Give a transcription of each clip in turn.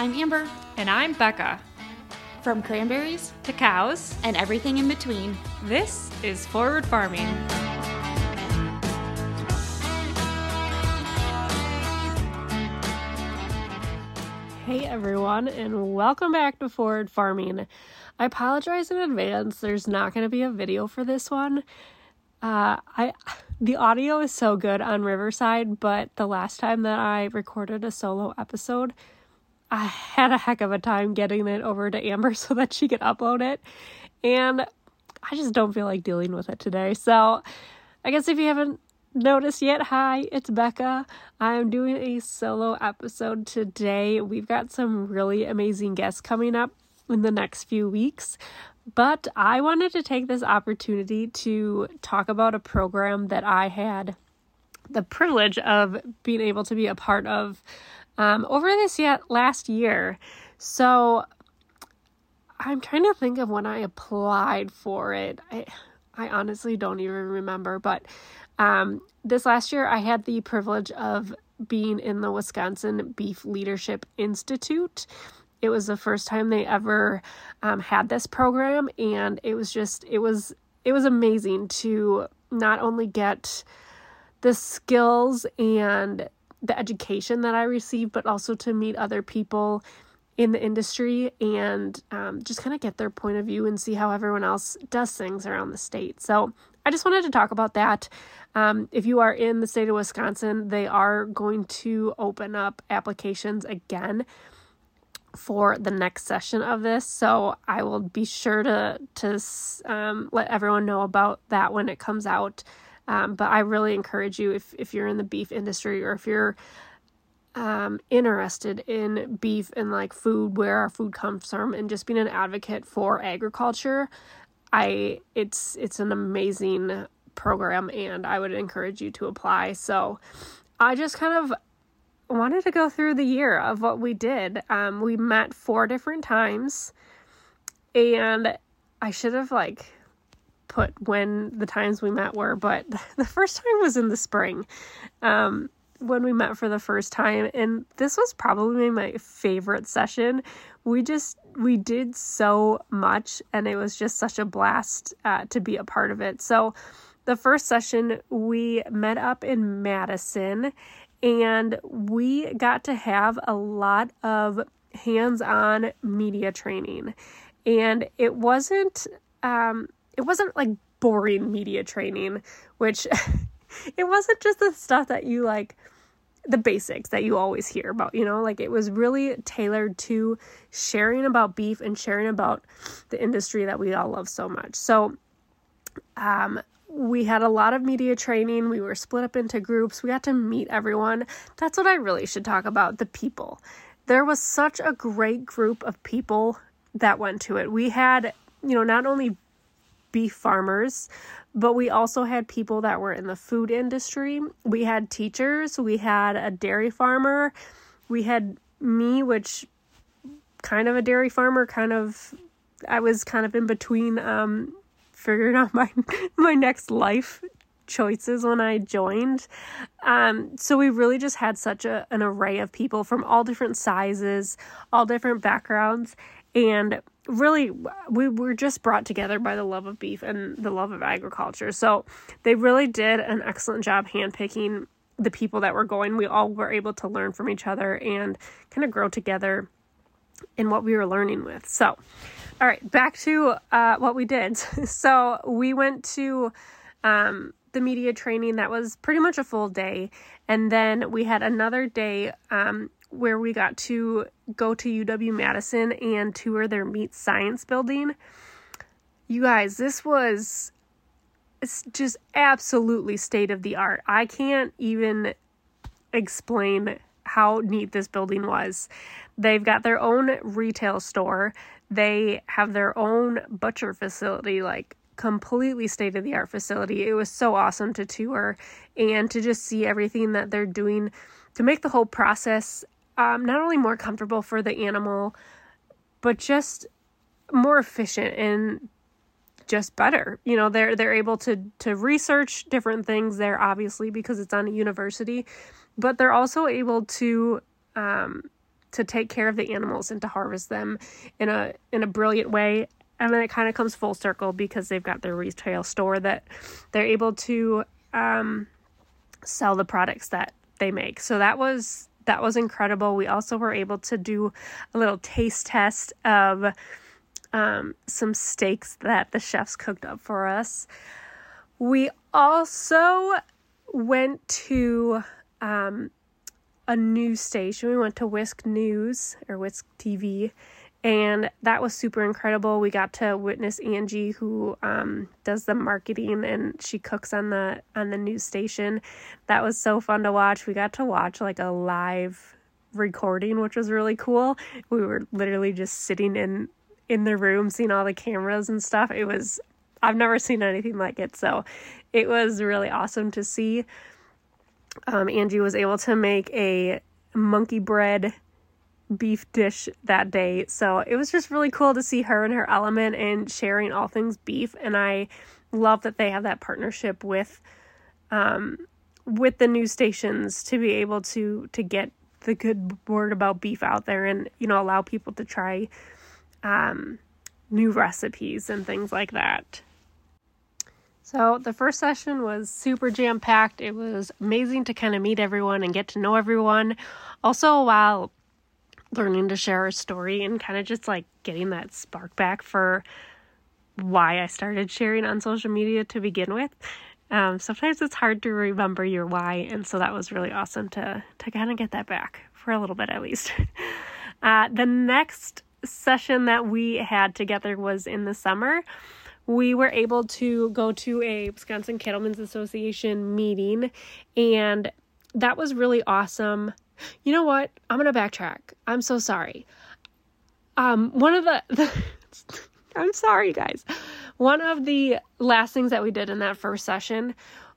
I'm Amber. And I'm Becca. From cranberries to cows and everything in between, this is Forward Farming. Hey everyone, and welcome back to Forward Farming. I apologize in advance. There's not going to be a video for this one. Uh, I the audio is so good on Riverside, but the last time that I recorded a solo episode, I had a heck of a time getting it over to Amber so that she could upload it. And I just don't feel like dealing with it today. So I guess if you haven't noticed yet, hi, it's Becca. I'm doing a solo episode today. We've got some really amazing guests coming up in the next few weeks. But I wanted to take this opportunity to talk about a program that I had the privilege of being able to be a part of um, over this yet last year. So I'm trying to think of when I applied for it. I I honestly don't even remember, but um, this last year I had the privilege of being in the Wisconsin Beef Leadership Institute. It was the first time they ever um, had this program, and it was just it was it was amazing to not only get the skills and the education that I received, but also to meet other people in the industry and um, just kind of get their point of view and see how everyone else does things around the state. So I just wanted to talk about that. Um, if you are in the state of Wisconsin, they are going to open up applications again for the next session of this. So I will be sure to to um, let everyone know about that when it comes out. Um, but I really encourage you if if you're in the beef industry or if you're um, interested in beef and like food, where our food comes from, and just being an advocate for agriculture, I it's it's an amazing program, and I would encourage you to apply. So I just kind of wanted to go through the year of what we did. Um, we met four different times, and I should have like put when the times we met were, but the first time was in the spring um, when we met for the first time. And this was probably my favorite session. We just, we did so much, and it was just such a blast uh, to be a part of it. So, the first session, we met up in Madison and we got to have a lot of hands on media training. And it wasn't, um, it wasn't like boring media training, which it wasn't just the stuff that you like the basics that you always hear about, you know, like it was really tailored to sharing about beef and sharing about the industry that we all love so much. So, um, we had a lot of media training. We were split up into groups. We got to meet everyone. That's what I really should talk about the people. There was such a great group of people that went to it. We had, you know, not only beef farmers, but we also had people that were in the food industry. We had teachers, we had a dairy farmer, we had me, which kind of a dairy farmer, kind of I was kind of in between um figuring out my my next life choices when I joined. Um, so we really just had such a, an array of people from all different sizes, all different backgrounds, and really we were just brought together by the love of beef and the love of agriculture. So they really did an excellent job handpicking the people that were going. We all were able to learn from each other and kind of grow together in what we were learning with. So, all right, back to uh, what we did. so we went to um, the media training that was pretty much a full day, and then we had another day um, where we got to go to UW Madison and tour their meat science building. You guys, this was it's just absolutely state of the art. I can't even explain how neat this building was. They've got their own retail store. They have their own butcher facility, like completely state of the art facility. It was so awesome to tour and to just see everything that they're doing to make the whole process um, not only more comfortable for the animal, but just more efficient and just better. You know, they're they're able to to research different things there, obviously because it's on a university, but they're also able to um, to take care of the animals and to harvest them in a in a brilliant way and then it kind of comes full circle because they've got their retail store that they're able to um, sell the products that they make so that was that was incredible. We also were able to do a little taste test of um, some steaks that the chefs cooked up for us. We also went to um, a news station. We went to Whisk News or Whisk TV, and that was super incredible. We got to witness Angie, who um, does the marketing and she cooks on the on the news station. That was so fun to watch. We got to watch like a live recording, which was really cool. We were literally just sitting in in the room, seeing all the cameras and stuff. It was I've never seen anything like it, so it was really awesome to see um, Angie was able to make a monkey bread beef dish that day. So it was just really cool to see her and her element and sharing all things beef. And I love that they have that partnership with um, with the news stations to be able to to get the good word about beef out there and you know allow people to try um, new recipes and things like that. So the first session was super jam packed. It was amazing to kind of meet everyone and get to know everyone. Also, while learning to share a story and kind of just like getting that spark back for why I started sharing on social media to begin with. Um, sometimes it's hard to remember your why, and so that was really awesome to to kind of get that back for a little bit at least. uh, the next session that we had together was in the summer we were able to go to a Wisconsin Cattlemen's Association meeting, and that was really awesome. You know what? I'm gonna backtrack. I'm so sorry. Um, one of the, the I'm sorry, guys. One of the last things that we did in that first session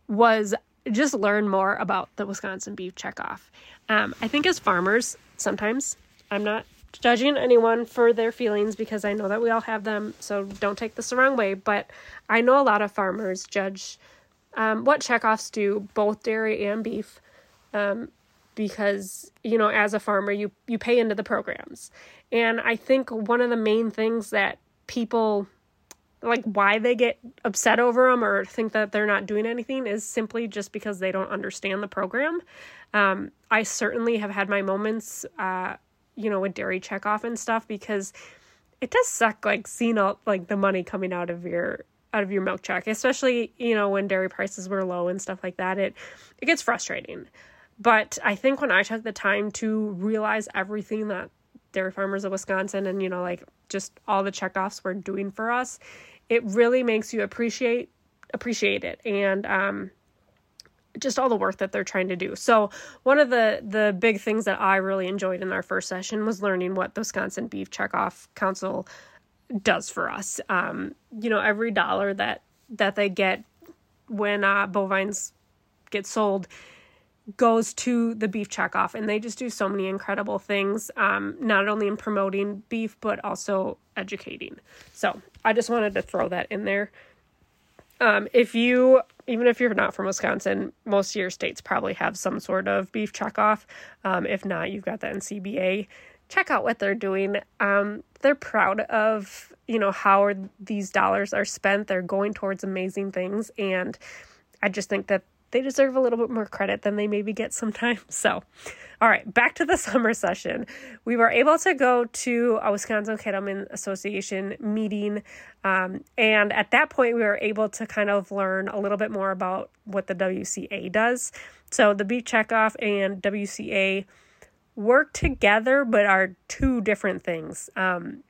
was just learn more about the Wisconsin beef checkoff. Um, I think as farmers, sometimes I'm not judging anyone for their feelings because I know that we all have them, so don't take this the wrong way. But I know a lot of farmers judge um, what checkoffs do, both dairy and beef, um, because you know as a farmer you you pay into the programs, and I think one of the main things that people like why they get upset over them or think that they're not doing anything is simply just because they don't understand the program. Um, I certainly have had my moments uh, you know, with dairy checkoff and stuff because it does suck like seeing all like the money coming out of your out of your milk check, especially, you know, when dairy prices were low and stuff like that. It it gets frustrating. But I think when I took the time to realize everything that dairy farmers of Wisconsin and, you know, like just all the checkoffs were doing for us, it really makes you appreciate appreciate it. And um just all the work that they're trying to do. So one of the the big things that I really enjoyed in our first session was learning what the Wisconsin Beef Checkoff Council does for us. Um, you know, every dollar that that they get when uh, bovines get sold goes to the beef checkoff and they just do so many incredible things um, not only in promoting beef but also educating so i just wanted to throw that in there um, if you, even if you're not from Wisconsin, most of your states probably have some sort of beef checkoff. Um, if not, you've got the NCBA. Check out what they're doing. Um, they're proud of you know how these dollars are spent. They're going towards amazing things, and I just think that they deserve a little bit more credit than they maybe get sometimes. So, all right, back to the summer session. We were able to go to a Wisconsin Cattlemen Association meeting. Um, and at that point, we were able to kind of learn a little bit more about what the WCA does. So, the beef checkoff and WCA work together, but are two different things. Um,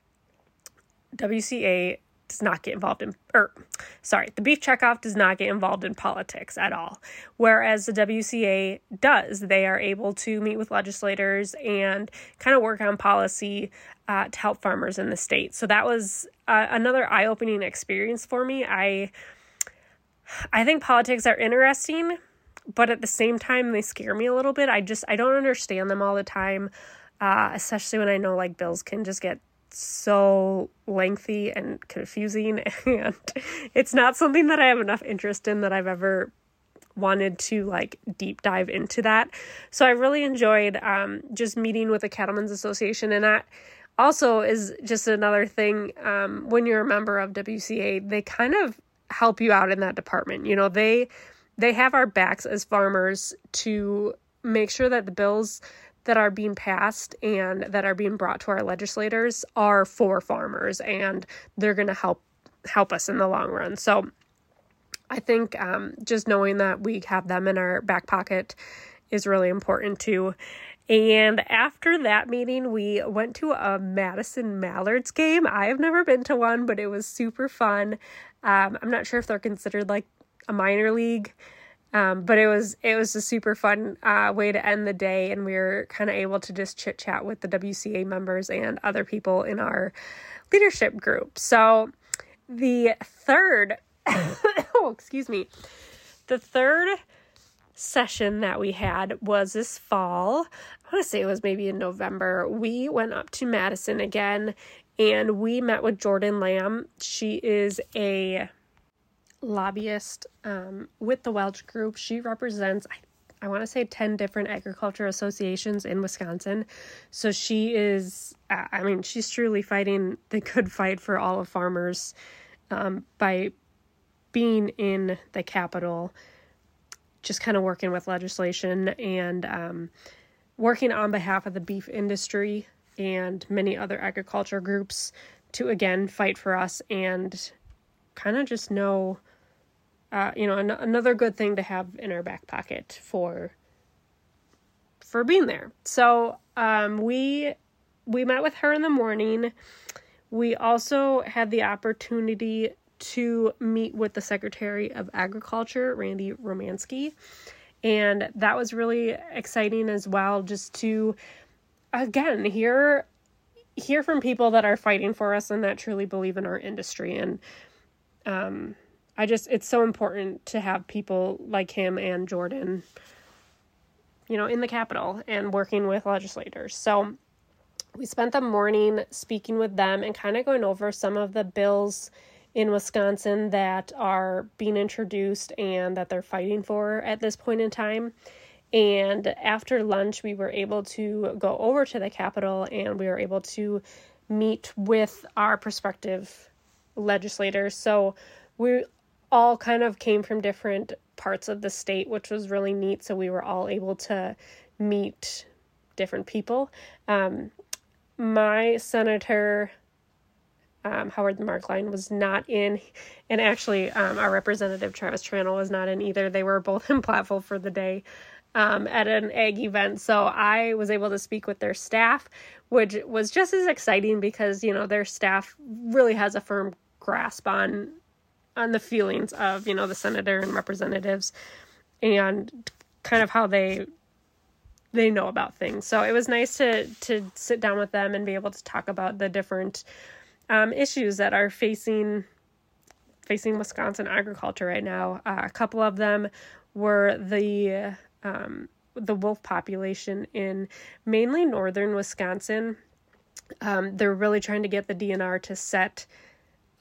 WCA does not get involved in, or sorry, the beef checkoff does not get involved in politics at all. Whereas the WCA does. They are able to meet with legislators and kind of work on policy uh, to help farmers in the state. So that was uh, another eye opening experience for me. I, I think politics are interesting, but at the same time, they scare me a little bit. I just, I don't understand them all the time. Uh, especially when I know like bills can just get so lengthy and confusing and it's not something that I have enough interest in that I've ever wanted to like deep dive into that. So I really enjoyed um, just meeting with the Cattlemen's Association, and that also is just another thing um, when you're a member of WCA, they kind of help you out in that department. You know, they they have our backs as farmers to make sure that the bills that are being passed and that are being brought to our legislators are for farmers and they're going to help help us in the long run. So I think um, just knowing that we have them in our back pocket is really important too. And after that meeting, we went to a Madison Mallards game. I have never been to one, but it was super fun. Um, I'm not sure if they're considered like a minor league, um, but it was it was a super fun uh, way to end the day, and we were kind of able to just chit chat with the WCA members and other people in our leadership group. So the third, oh excuse me, the third session that we had was this fall. I want to say it was maybe in November. We went up to Madison again and we met with Jordan Lamb. She is a lobbyist um, with the Welch Group. She represents, I, I want to say, 10 different agriculture associations in Wisconsin. So she is, I mean, she's truly fighting the good fight for all of farmers um, by being in the capital just kind of working with legislation and um, working on behalf of the beef industry and many other agriculture groups to again fight for us and kind of just know uh, you know an- another good thing to have in our back pocket for for being there. So um, we we met with her in the morning. We also had the opportunity to meet with the Secretary of Agriculture, Randy Romanski, And that was really exciting as well, just to again hear hear from people that are fighting for us and that truly believe in our industry. And um, I just it's so important to have people like him and Jordan, you know, in the Capitol and working with legislators. So we spent the morning speaking with them and kind of going over some of the bills in Wisconsin that are being introduced and that they're fighting for at this point in time. And after lunch, we were able to go over to the Capitol and we were able to meet with our prospective legislators. So we all kind of came from different parts of the state, which was really neat. So we were all able to meet different people. Um, my senator um, Howard Marklein was not in, and actually um, our representative Travis Tranel was not in either. They were both in Platteville for the day um, at an egg event, so I was able to speak with their staff, which was just as exciting because you know their staff really has a firm grasp on on the feelings of you know the senator and representatives, and kind of how they they know about things. So it was nice to to sit down with them and be able to talk about the different um, issues that are facing facing Wisconsin agriculture right now. Uh, a couple of them were the um, the wolf population in mainly northern Wisconsin. Um, they're really trying to get the DNR to set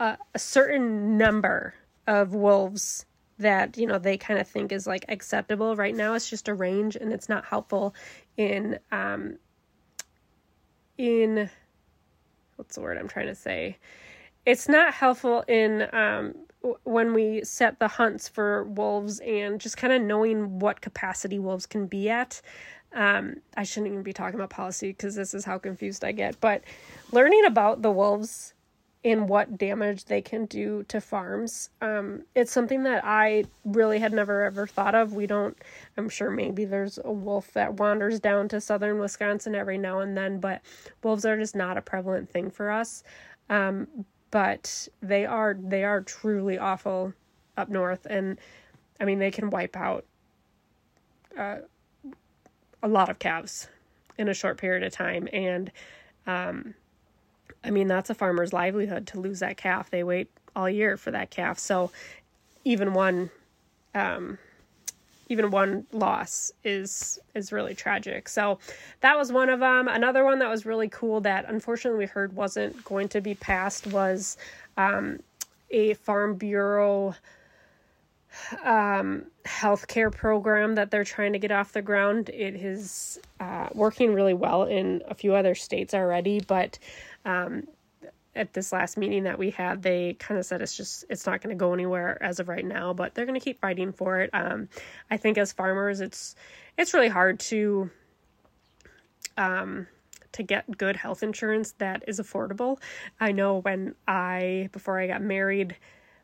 a, certain number of wolves that you know they kind of think is like acceptable right now it's just a range and it's not helpful in um in what's the word I'm trying to say? It's not helpful in um, when we set the hunts for wolves and just kind of knowing what capacity wolves can be at. Um, I shouldn't even be talking about policy because this is how confused I get. But learning about the wolves and what damage they can do to farms. Um, it's something that I really had never ever thought of. We don't, I'm sure maybe there's a wolf that wanders down to southern Wisconsin every now and then, but wolves are just not a prevalent thing for us. Um, but they are, they are truly awful up north. And I mean, they can wipe out uh, a lot of calves in a short period of time. And, um, I mean, that's a farmer's livelihood to lose that calf. They wait all year for that calf. So even one um, even one loss is is really tragic. So that was one of them. Another one that was really cool that unfortunately we heard wasn't going to be passed was um, a Farm Bureau um, healthcare program that they're trying to get off the ground. It is uh, working really well in a few other states already, but um, at this last meeting that we had, they kind of said it's just it's not going to go anywhere as of right now, but they're going to keep fighting for it. Um, I think as farmers, it's it's really hard to um, to get good health insurance that is affordable. I know when I before I got married,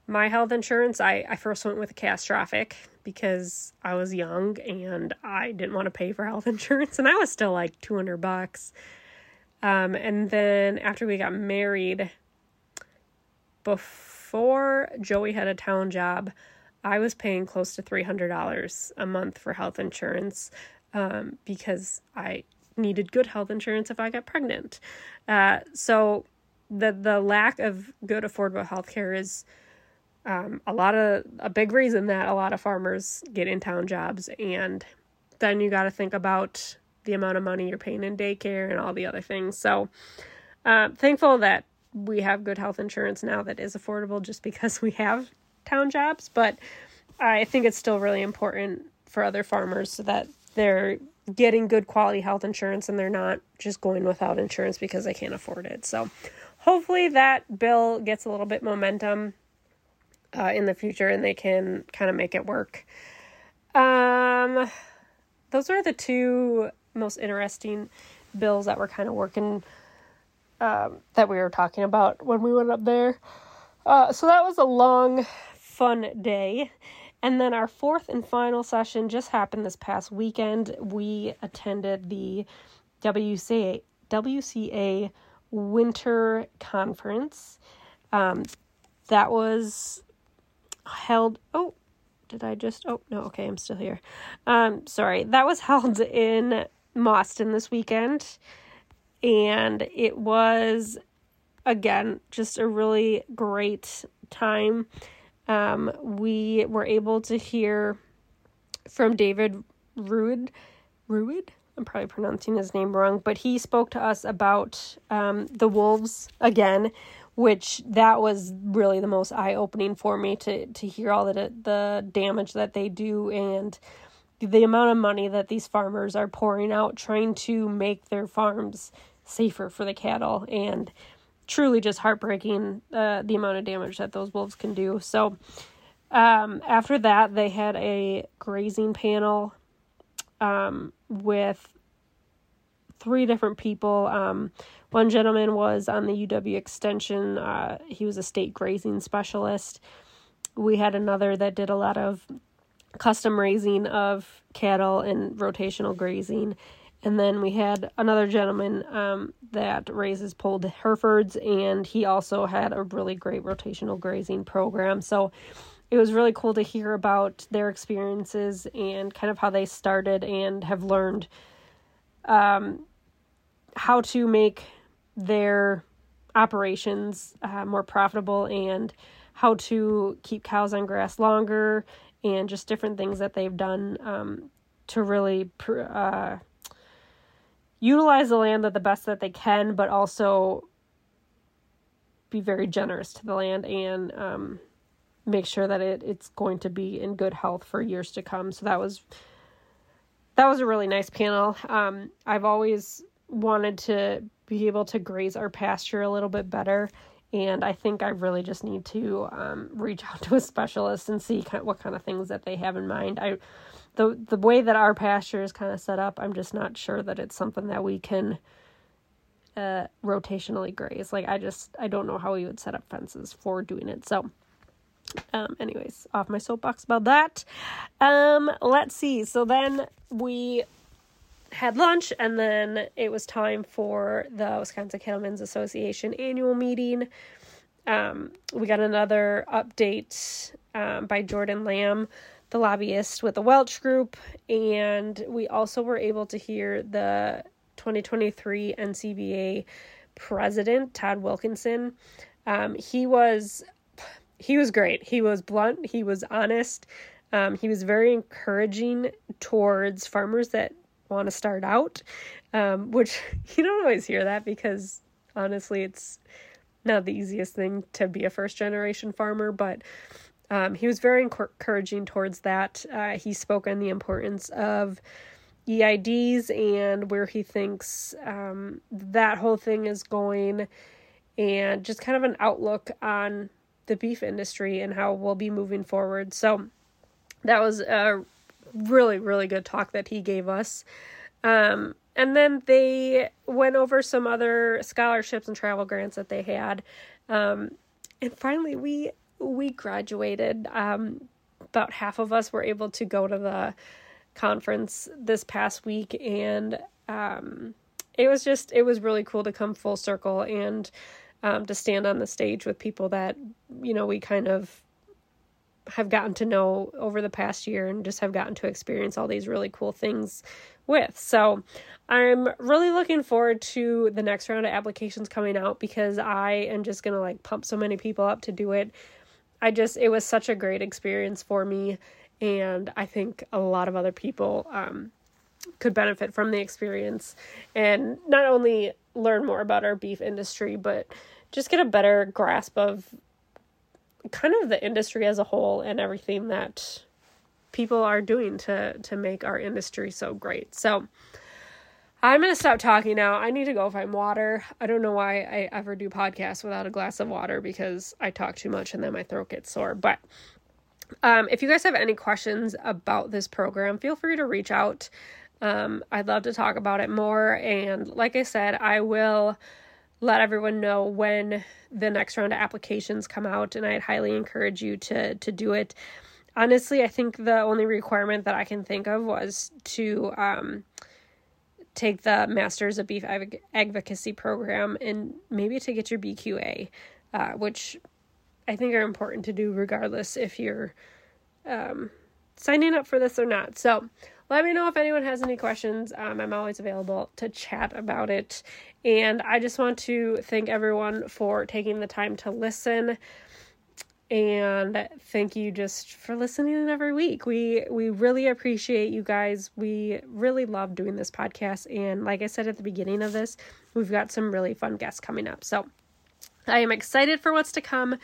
my health insurance I I first went with catastrophic because I was young and I didn't want to pay for health insurance and that was still like 200 bucks. Um, and then after we got married, before Joey had a town job, I was paying close to $300 a month for health insurance um, because I needed good health insurance if I got pregnant. Uh, so the the lack of good affordable health care is um, a lot of a big reason that a lot of farmers get in town jobs and then you got to think about the amount of money you're paying in daycare and all the other things. So, uh, thankful that we have good health insurance now that is affordable just because we have town jobs. But I think it's still really important for other farmers so that they're getting good quality health insurance and they're not just going without insurance because they can't afford it. So, hopefully, that bill gets a little bit momentum uh, in the future and they can kind of make it work. Um, those are the two most interesting bills that we're kind of working um, that we were talking about when we went up there. Uh, so that was a long, fun day. And then our fourth and final session just happened this past weekend. We attended the WCA, WCA Winter Conference. Um, that was held. Oh, did I just? Oh, no, okay, I'm still here. Um, sorry. That was held in Mauston this weekend. And it was, again, just a really great time. Um, we were able to hear from David Ruid. Ruid? I'm probably pronouncing his name wrong, but he spoke to us about um, the wolves again, which that was really the most eye opening for me to to hear all the the damage that they do and the amount of money that these farmers are pouring out trying to make their farms safer for the cattle and truly just heartbreaking uh, the amount of damage that those wolves can do. So um, after that, they had a grazing panel um, with three different people. Um, one gentleman was on the UW Extension, uh, he was a state grazing specialist. We had another that did a lot of custom raising of cattle and rotational grazing. And then we had another gentleman um, that raises polled Herefords, and he also had a really great rotational grazing program. So it was really cool to hear about their experiences and kind of how they started and have learned um, how to make their operations uh, more profitable and how to keep cows on grass longer and just different things that they've done um, to really uh, utilize the land at the best that they can, but also be very generous to the land and um, make sure that it, it's going to be in good health for years to come. So that was that was a really nice panel. Um, I've always wanted to be able to graze our pasture a little bit better and I think I really just need to um, reach out to a specialist and see kind of what kind of things that they have in mind. I, the the way that our pasture is kind of set up, I'm just not sure that it's something that we can uh, rotationally graze. Like I just I don't know how we would set up fences for doing it. So, um, anyways, off my soapbox about that. Um, let's see. So then we had lunch and then it was time for the Wisconsin Cattlemen's Association annual meeting. Um, we got another update um, by Jordan Lamb, the lobbyist with the Welch Group, and we also were able to hear the 2023 NCBA president, Todd Wilkinson. Um, he was he was great. He was blunt. He was honest. Um, he was very encouraging towards farmers that want to start out, um, which you don't always hear that because honestly, it's not the easiest thing to be a first generation farmer. But um, he was very encouraging towards that. Uh, he spoke on the importance of EIDs and where he thinks um, that whole thing is going, and just kind of an outlook on the beef industry and how we'll be moving forward. So that was a really, really good talk that he gave us. Um, and then they went over some other scholarships and travel grants that they had. Um, and finally, we we graduated. Um, about half of us were able to go to the conference this past week, and um, it was just it was really cool to come full circle and um, to stand on the stage with people that you know we kind of have gotten to know over the past year and just have gotten to experience all these really cool things with. So I'm really looking forward to the next round of applications coming out because I am just going to like pump so many people up to do it. I just, it was such a great experience for me. And I think a lot of other people um, could benefit from the experience and not only learn more about our beef industry, but just get a better grasp of kind of the industry as a whole and everything that people are doing to to make our industry so great. So I'm to stop talking now. I need to go find water. I don't know why I ever do podcasts without a glass of water because I talk too much and then my throat gets sore. But um, if you guys have any questions about this program, feel free to reach out. Um, I'd love to talk about it more. And like I said, I will let everyone know when the next round of applications come out and I'd highly encourage you to to do it. Honestly, I think the only requirement that I can think of was to um, take the Masters of Beef Advocacy program and maybe to get your BQA, uh, which I think are important to do regardless if you're um, signing up for this or not. So let me know if anyone has any questions. Um, I'm always available to chat about it. And I just want to thank everyone for taking the time to listen. And thank you just for listening every week. We we really appreciate you guys. We really love doing this podcast. And like I said at the beginning of this, we've got some really fun guests coming up. So I am excited for what's to come.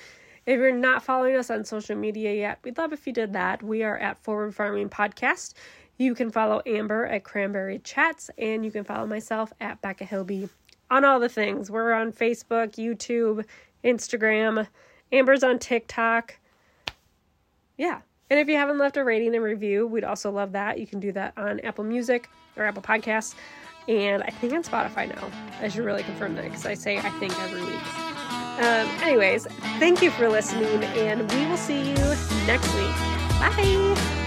If you're not following us on social media yet, we'd love if you did that. We are at Forward Farming Podcast. You can follow Amber at Cranberry Chats, and you can follow myself at Becca Hilby on all the things. We're on Facebook, YouTube, Instagram. Amber's on TikTok. Yeah. And if you haven't left a rating and review, we'd also love that. You can do that on Apple Music or Apple Podcasts. And I think on Spotify now. I should really confirm that because I say I think every week. Um, anyways, thank you for listening, and we will see you next week. Bye.